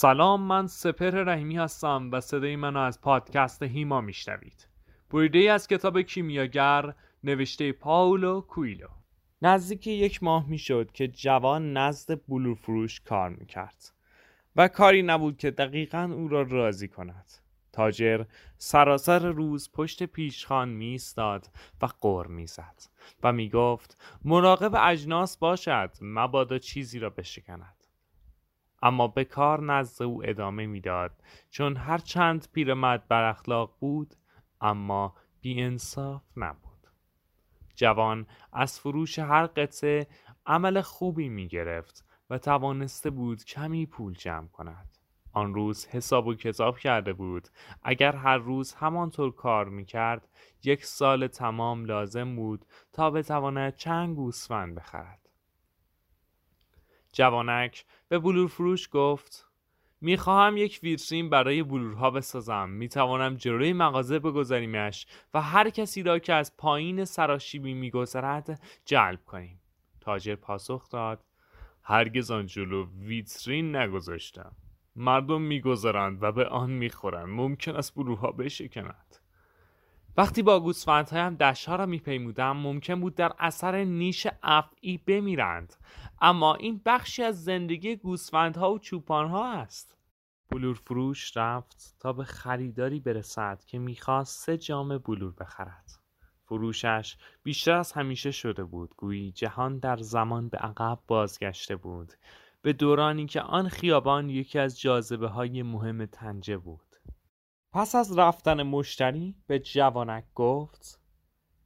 سلام من سپر رحیمی هستم و صدای منو از پادکست هیما میشنوید. بریده ای از کتاب کیمیاگر نوشته پاولو کویلو. نزدیک یک ماه می‌شد که جوان نزد بلور فروش کار می‌کرد و کاری نبود که دقیقا او را راضی کند. تاجر سراسر روز پشت پیشخان میستاد و قر می‌زد و می‌گفت مراقب اجناس باشد مبادا چیزی را بشکند. اما به کار نزد او ادامه می‌داد. چون هر چند پیرمرد بر اخلاق بود اما انصاف نبود. جوان از فروش هر قطعه عمل خوبی می گرفت و توانسته بود کمی پول جمع کند. آن روز حساب و کتاب کرده بود. اگر هر روز همانطور کار می کرد یک سال تمام لازم بود تا بتواند چند گوسفند بخرد. جوانک به بلور فروش گفت می‌خواهم یک ویترین برای بلورها بسازم. می‌توانم جلوی مغازه بگذاریمش و هر کسی را که از پایین سراشیبی میگذرد جلب کنیم. تاجر پاسخ داد هرگز آن جلو ویترین نگذاشتم. مردم میگذرند و به آن می‌خورند. ممکن است بلورها بشکند. وقتی با گوسفندهایم دشها را میپیمودم ممکن بود در اثر نیش افعی بمیرند. اما این بخشی از زندگی گوسفندها و چوپانها است. بلور فروش رفت تا به خریداری برسد که می‌خواست سه جام بلور بخرد. فروشش بیشتر از همیشه شده بود. گویی جهان در زمان به عقب بازگشته بود. به دورانی که آن خیابان یکی از جاذبه های مهم تنجه بود. پس از رفتن مشتری به جوانک گفت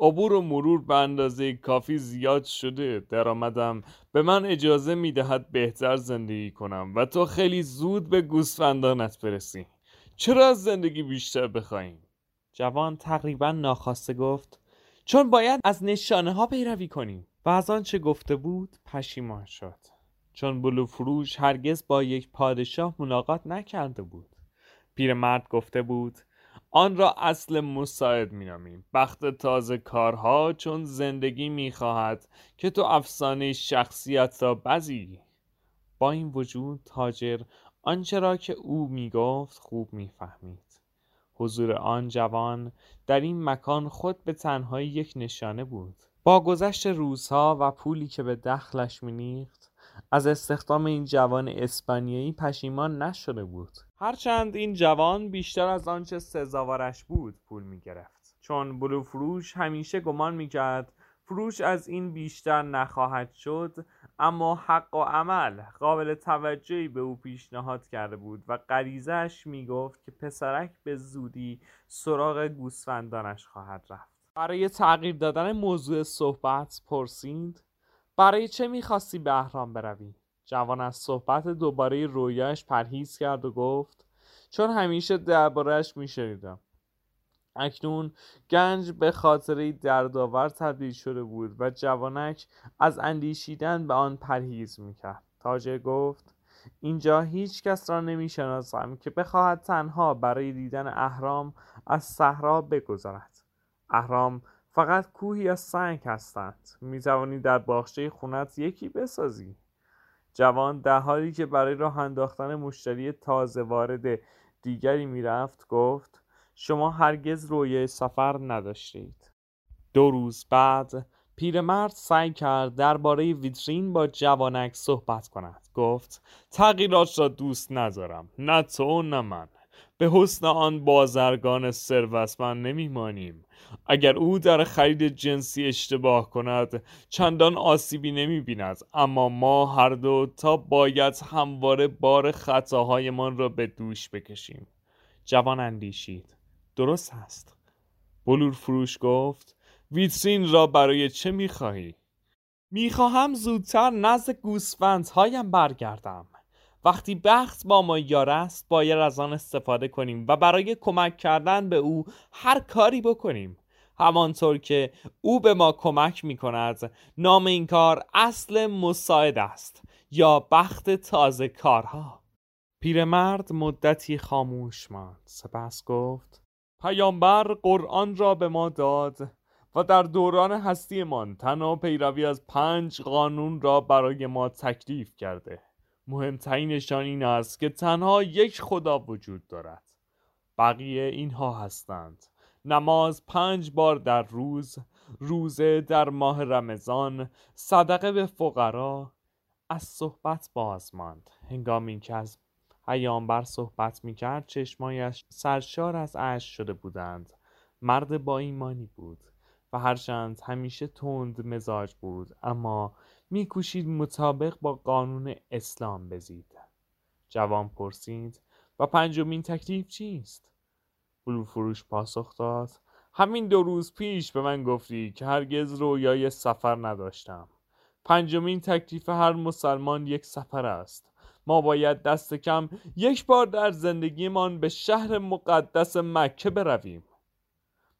عبور و مرور به اندازه کافی زیاد شده درآمدم. به من اجازه می دهد بهتر زندگی کنم و تو خیلی زود به گوسفندانت برسی. چرا از زندگی بیشتر بخواهیم جوان تقریبا ناخواسته گفت چون باید از نشانه ها پیروی کنیم. و از آنچه گفته بود پشیمان شد. چون بلو فروش هرگز با یک پادشاه ملاقات نکرده بود. پیرمرد گفته بود آن را اصل مساعد مینامیم بخت تازه کارها چون زندگی می‌خواهد که تو افسانه شخصیت را بزی. با این وجود تاجر آنچه را که او می‌گفت خوب می‌فهمید. حضور آن جوان در این مکان خود به تنهایی یک نشانه بود. با گذشت روزها و پولی که به دخلش مینیخت از استخدام این جوان اسپانیایی پشیمان نشده بود. هرچند این جوان بیشتر از آنچه سزاوارش بود پول می گرفت چون بلو فروش همیشه گمان می کرد فروش از این بیشتر نخواهد شد اما حق و عمل قابل توجهی به او پیشنهاد کرده بود و غریزش می گفت که پسرک به زودی سراغ گوسفندانش خواهد رفت. برای تغییر دادن موضوع صحبت پرسید برای چه می‌خواستی به اهرام بروی؟ جوان از صحبت دوباره رویاش پرهیز کرد و گفت چون همیشه دربارهش میشنیدم. اکنون گنج به خاطره دردآور تبدیل شده بود و جوانک از اندیشیدن به آن پرهیز می‌کرد. تاجر گفت اینجا هیچ کس را نمی‌شناسم که بخواهد تنها برای دیدن اهرام از صحرا بگذرد. اهرام فقط کوهی از سنگ هستند. می توانی در باغچه خونت یکی بسازی. جوان در حالی که برای راه انداختن مشتری تازه وارد دیگری می‌رفت گفت شما هرگز روی سفر نداشتید. دو روز بعد پیرمرد سعی کرد درباره ویترین با جوانک صحبت کند. گفت تغییرات را دوست ندارم. نه تو نه من. به حسن آن بازرگان ثروتمند نمیمانیم. اگر او در خرید جنسی اشتباه کند چندان آسیبی نمی بیند اما ما هر دو تا باید همواره بار خطاهایمان را به دوش بکشیم. جوان اندیشید. درست است. بلور فروش گفت ویترین را برای چه می‌خواهی؟ می‌خواهم زودتر نزد گوسفندهایم برگردم. وقتی بخت با ما یار است باید از آن استفاده کنیم و برای کمک کردن به او هر کاری بکنیم. همانطور که او به ما کمک می کند نام این کار اصل مساعد است یا بخت تازه کارها. پیرمرد مدتی خاموش ماند. سپس گفت پیامبر قرآن را به ما داد و در دوران هستیمان تنها پیروی از پنج قانون را برای ما تکلیف کرده. مهمترینشان این است که تنها یک خدا وجود دارد. بقیه اینها هستند. نماز پنج بار در روز روزه در ماه رمضان صدقه به فقرا از صحبت باز ماند. هنگامی که از پیامبر صحبت می‌کرد چشمایش سرشار از اشک شده بودند. مرد با ایمانی بود. و هرچند همیشه تند مزاج بود اما میکوشید مطابق با قانون اسلام بزید. جوان پرسید و پنجمین تکلیف چیست؟ بلو فروش پاسخ داد همین دو روز پیش به من گفتی که هرگز رویای سفر نداشتم. پنجمین تکلیف هر مسلمان یک سفر است. ما باید دست کم یک بار در زندگیمان به شهر مقدس مکه برویم.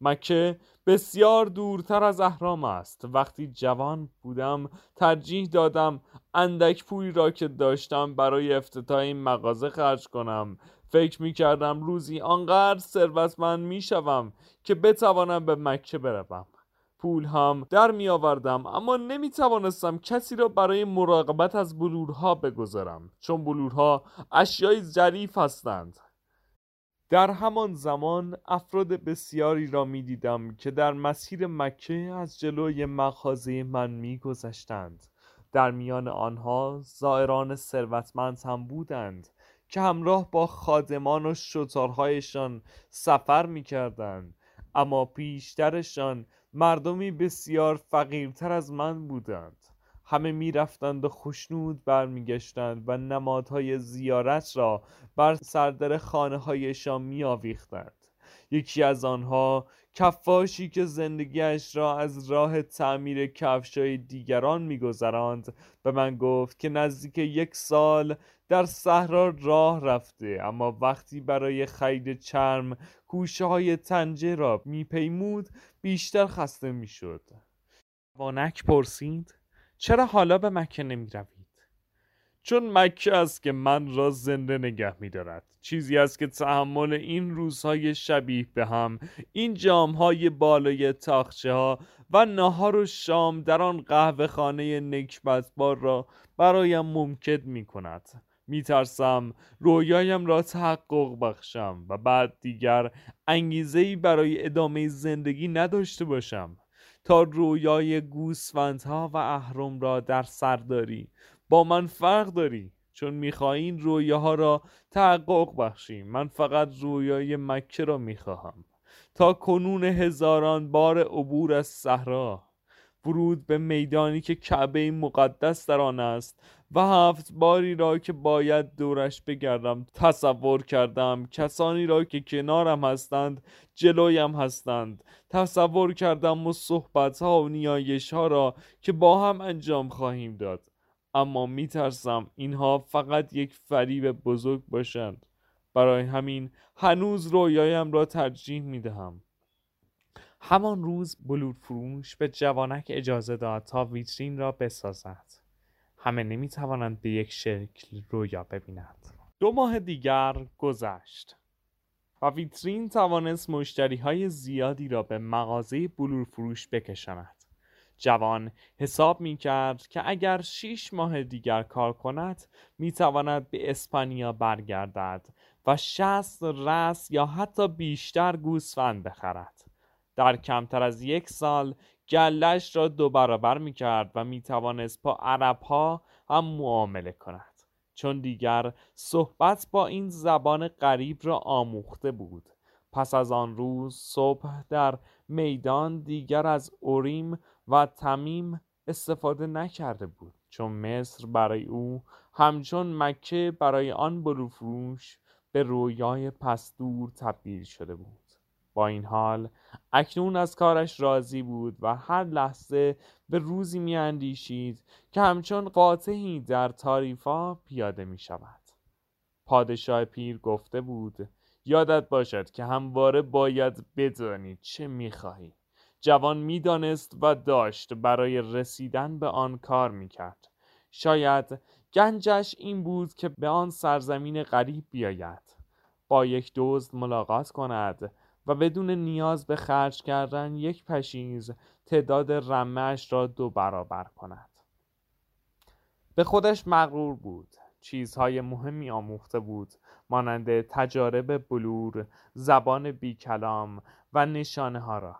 مکه بسیار دورتر از اهرام است. وقتی جوان بودم ترجیح دادم اندک پولی را که داشتم برای افتتاح این مغازه خرج کنم. فکر می کردم روزی آنقدر ثروتمند می شوم که بتوانم به مکه بروم. پول هم در می آوردم اما نمی توانستم کسی را برای مراقبت از بلورها بگذارم چون بلورها اشیای ظریف هستند. در همان زمان افراد بسیاری را می دیدم که در مسیر مکه از جلوی مغازه من می گذشتند در میان آنها زائران ثروتمند هم بودند که همراه با خادمان و شتارهایشان سفر می کردند اما پیشترشان مردمی بسیار فقیرتر از من بودند. همه می‌رفتند و خشنود برمیگشتند و نمادهای زیارت را بر سردر خانه هایشان می آویختند. یکی از آنها کفاشی که زندگیش را از راه تعمیر کفشای دیگران میگذراند به من گفت که نزدیک یک سال در صحرا راه رفته اما وقتی برای خرید چرم کوشه های تنجه را میپیمود بیشتر خسته می‌شد وانک پرسید چرا حالا به مکه نمی روید؟ چون مکه است که من را زنده نگه می دارد چیزی است که تحمل این روزهای شبیه به هم این جامهای بالای تاخچه ها و نهار و شام در آن قهوه خانه نکبتبار را برایم ممکن می کند می ترسم رویایم را تحقق بخشم و بعد دیگر انگیزه برای ادامه زندگی نداشته باشم. تا رویای گوسفندها و اهرم را در سر داری. با من فرق داری. چون می‌خواهی این رویاها را تحقق بخشی. من فقط رویای مکه را می‌خواهم. تا کنون هزاران بار عبور از صحرا. ورود به میدانی که کعبه مقدس در آن است و هفت باری را که باید دورش بگردم تصور کردم. کسانی را که کنارم هستند جلویم هستند. تصور کردم و صحبت ها و نیایش ها را که با هم انجام خواهیم داد. اما میترسم اینها فقط یک فریب بزرگ باشند. برای همین هنوز رویایم را ترجیح می‌دهم. همان روز بلور فروش به جوانک اجازه داد تا ویترین را بسازد. همه نمی توانند به یک شکل رویا ببینند. دو ماه دیگر گذشت و ویترین توانست مشتری های زیادی را به مغازه بلور فروش بکشاند. جوان حساب می کرد که اگر شیش ماه دیگر کار کند می تواند به اسپانیا برگردد و شست رس یا حتی بیشتر گوسفند بخرد. در کمتر از یک سال گلش را دو برابر می کرد و می توانست با عرب ها هم معامله کند. چون دیگر صحبت با این زبان غریب را آموخته بود. پس از آن روز صبح در میدان دیگر از اوریم و تمیم استفاده نکرده بود چون مصر برای او همچون مکه برای آن بروفروش به رویای پستور تبدیل شده بود. با این حال. اکنون از کارش راضی بود و هر لحظه به روزی می اندیشید که همچون قاطعی در تاریفا پیاده می شود پادشاه پیر گفته بود یادت باشد که همواره باید بدانی چه می خواهی جوان می‌دانست و داشت برای رسیدن به آن کار می‌کرد. شاید گنجش این بود که به آن سرزمین غریب بیاید. با یک دزد ملاقات کند و بدون نیاز به خرج کردن یک پشیز تعداد رمهش را دو برابر کند. به خودش مغرور بود. چیزهای مهمی آموخته بود مانند تجارب بلور زبان بی کلام و نشانه ها را.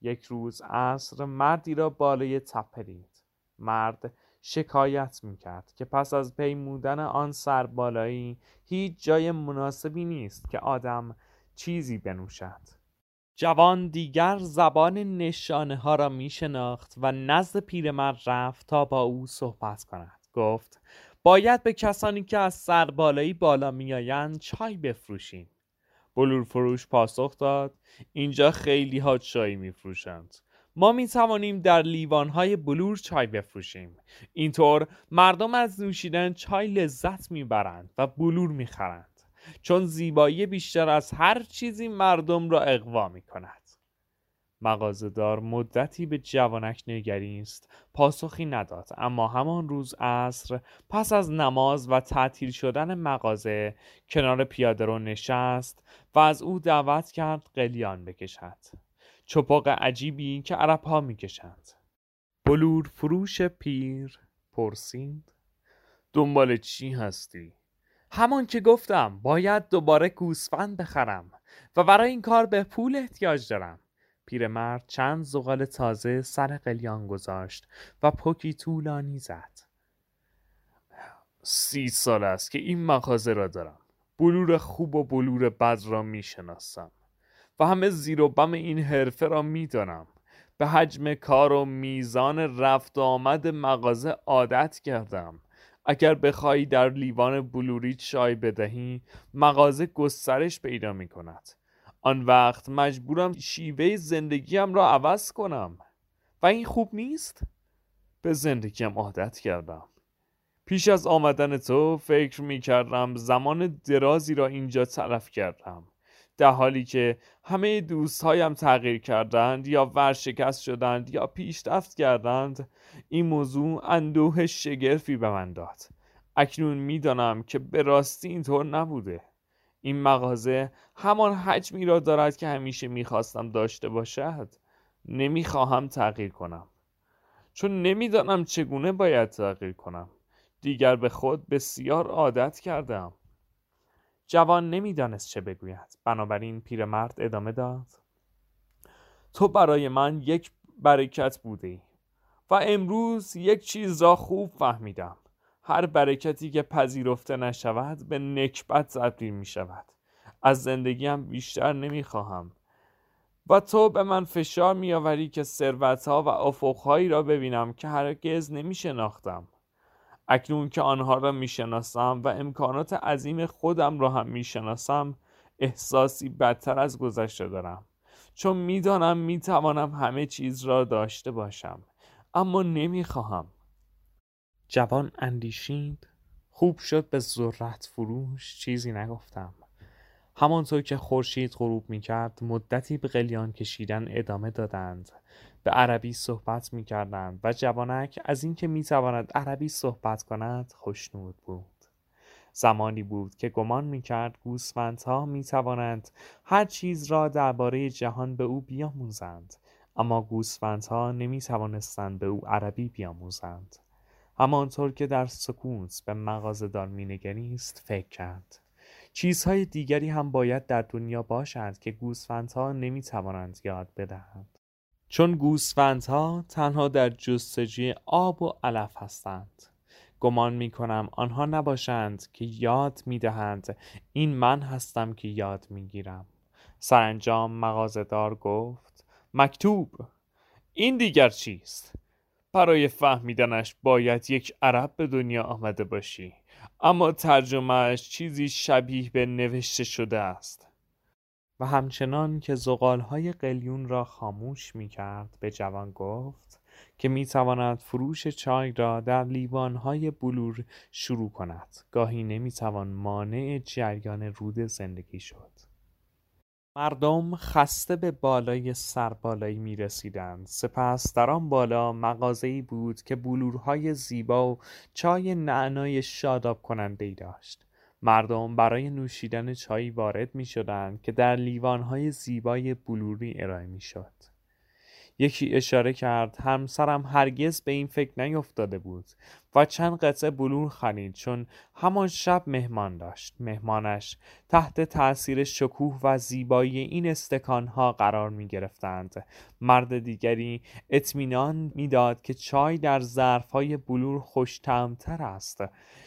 یک روز عصر مردی را بالای تپرید مرد شکایت می‌کرد که پس از پیمودن آن سربالایی هیچ جای مناسبی نیست که آدم چیزی بنوشد. جوان دیگر زبان نشانه ها را می شناخت و نزد پیرمرد رفت تا با او صحبت کند. گفت باید به کسانی که از سربالایی بالا میآیند چای بفروشیم. بلور فروش پاسخ داد اینجا خیلی ها چای میفروشند. ما می توانیم در لیوان های بلور چای بفروشیم. اینطور مردم از نوشیدن چای لذت می‌برند و بلور می‌خرند. چون زیبایی بیشتر از هر چیزی مردم را اقوا می کند مغازهدار مدتی به جوانک نگریست پاسخی نداد اما همان روز عصر پس از نماز و تعطیل شدن مغازه کنار پیاده رو نشست و از او دعوت کرد قلیان بکشد. چپاق عجیبی که عرب ها می‌کشند. بلور فروش پیر پرسید دنبال چی هستی؟ همان که گفتم باید دوباره گوسفند بخرم و برای این کار به پول احتیاج دارم. پیرمرد چند زغال تازه سر قلیان گذاشت و پوکی طولانی زد. سی سال است که این مغازه را دارم. بلور خوب و بلور بد را می‌شناسم و همه زیر و بم این حرفه را می‌دانم. به حجم کار و میزان رفت آمد مغازه عادت کردم. اگر بخواهی در لیوان بلوری چای بدهی مغازه گسترش پیدا می کند آن وقت مجبورم شیوه زندگیم را عوض کنم. و این خوب نیست؟ به زندگیم عادت کردم. پیش از آمدن تو فکر می کردم زمان درازی را اینجا تلف کردم. در حالی که همه دوستهایم تغییر کردند یا ورشکست شدند یا پیشرفت کردند این موضوع اندوه شگرفی به من داد. اکنون می‌دانم که به راستی اینطور نبوده. این مغازه همان حجمی را دارد که همیشه می‌خواستم داشته باشد. نمی‌خواهم تغییر کنم. چون نمی‌دانم چگونه باید تغییر کنم. دیگر به خود بسیار عادت کردم. جوان نمی‌دانست چه بگوید. بنابراین پیرمرد ادامه داد. تو برای من یک برکت بوده و امروز یک چیز را خوب فهمیدم. هر برکتی که پذیرفته نشود به نکبت تبدیل می شود از زندگیم بیشتر نمی خواهم و تو به من فشار می آوری که ثروت ها و افقهایی را ببینم که هرگز نمی شناختم اکنون که آنها را می شناسم و امکانات عظیم خودم را هم می شناسم احساسی بدتر از گذشته دارم. چون می‌دانم می توانم همه چیز را داشته باشم. اما نمی خواهم جوان اندیشید. خوب شد به ذرت فروش چیزی نگفتم. همانطور که خورشید غروب می کرد مدتی به قلیان کشیدن ادامه دادند. به عربی صحبت می کردند و جوانک از اینکه می تواند عربی صحبت کند خوشنود بود. زمانی بود که گمان می کرد گوسفندها می توانند هر چیز را درباره جهان به او بیاموزند اما گوسفندها نمی توانستند به او عربی بیاموزند. همانطور که در سکوت به مغازهدار مینگریست فکر کرد. چیزهای دیگری هم باید در دنیا باشند که گوسفندها نمی توانند یاد بدهند. چون گوسفندها تنها در جستجوی آب و علف هستند. گمان می کنم آنها نباشند که یاد می دهند این من هستم که یاد می گیرم سرانجام مغازدار گفت مکتوب این دیگر چیست؟ برای فهمیدنش باید یک عرب به دنیا آمده باشی. اما ترجمهش چیزی شبیه به نوشته شده است. همچنان که زغالهای قلیون را خاموش می کرد به جوان گفت که می تواند فروش چای را در لیوانهای بلور شروع کند. گاهی نمی توان مانع جریان رود زندگی شد. مردم خسته به بالای سربالایی می رسیدند سپس در آن بالا مغازه‌ای بود که بلورهای زیبا و چای نعنای شاداب کننده داشت. مردم برای نوشیدن چای وارد می شدند که در لیوانهای زیبای بلوری ارائه می شد یکی اشاره کرد همسرم هرگز به این فکر نیفتاده بود. و چند قطعه بلور خرید چون همان شب مهمان داشت. مهمانش تحت تاثیر شکوه و زیبایی این استکانها قرار می گرفتند مرد دیگری اطمینان می‌داد که چای در ظرفهای بلور خوشتمتر است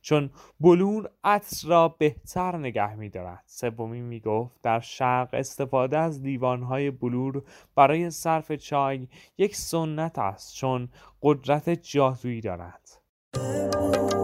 چون بلور عطر را بهتر نگه می دارد سومی می گفت در شرق استفاده از لیوانهای بلور برای صرف چای یک سنت است چون قدرت جادویی دارد. Thank you.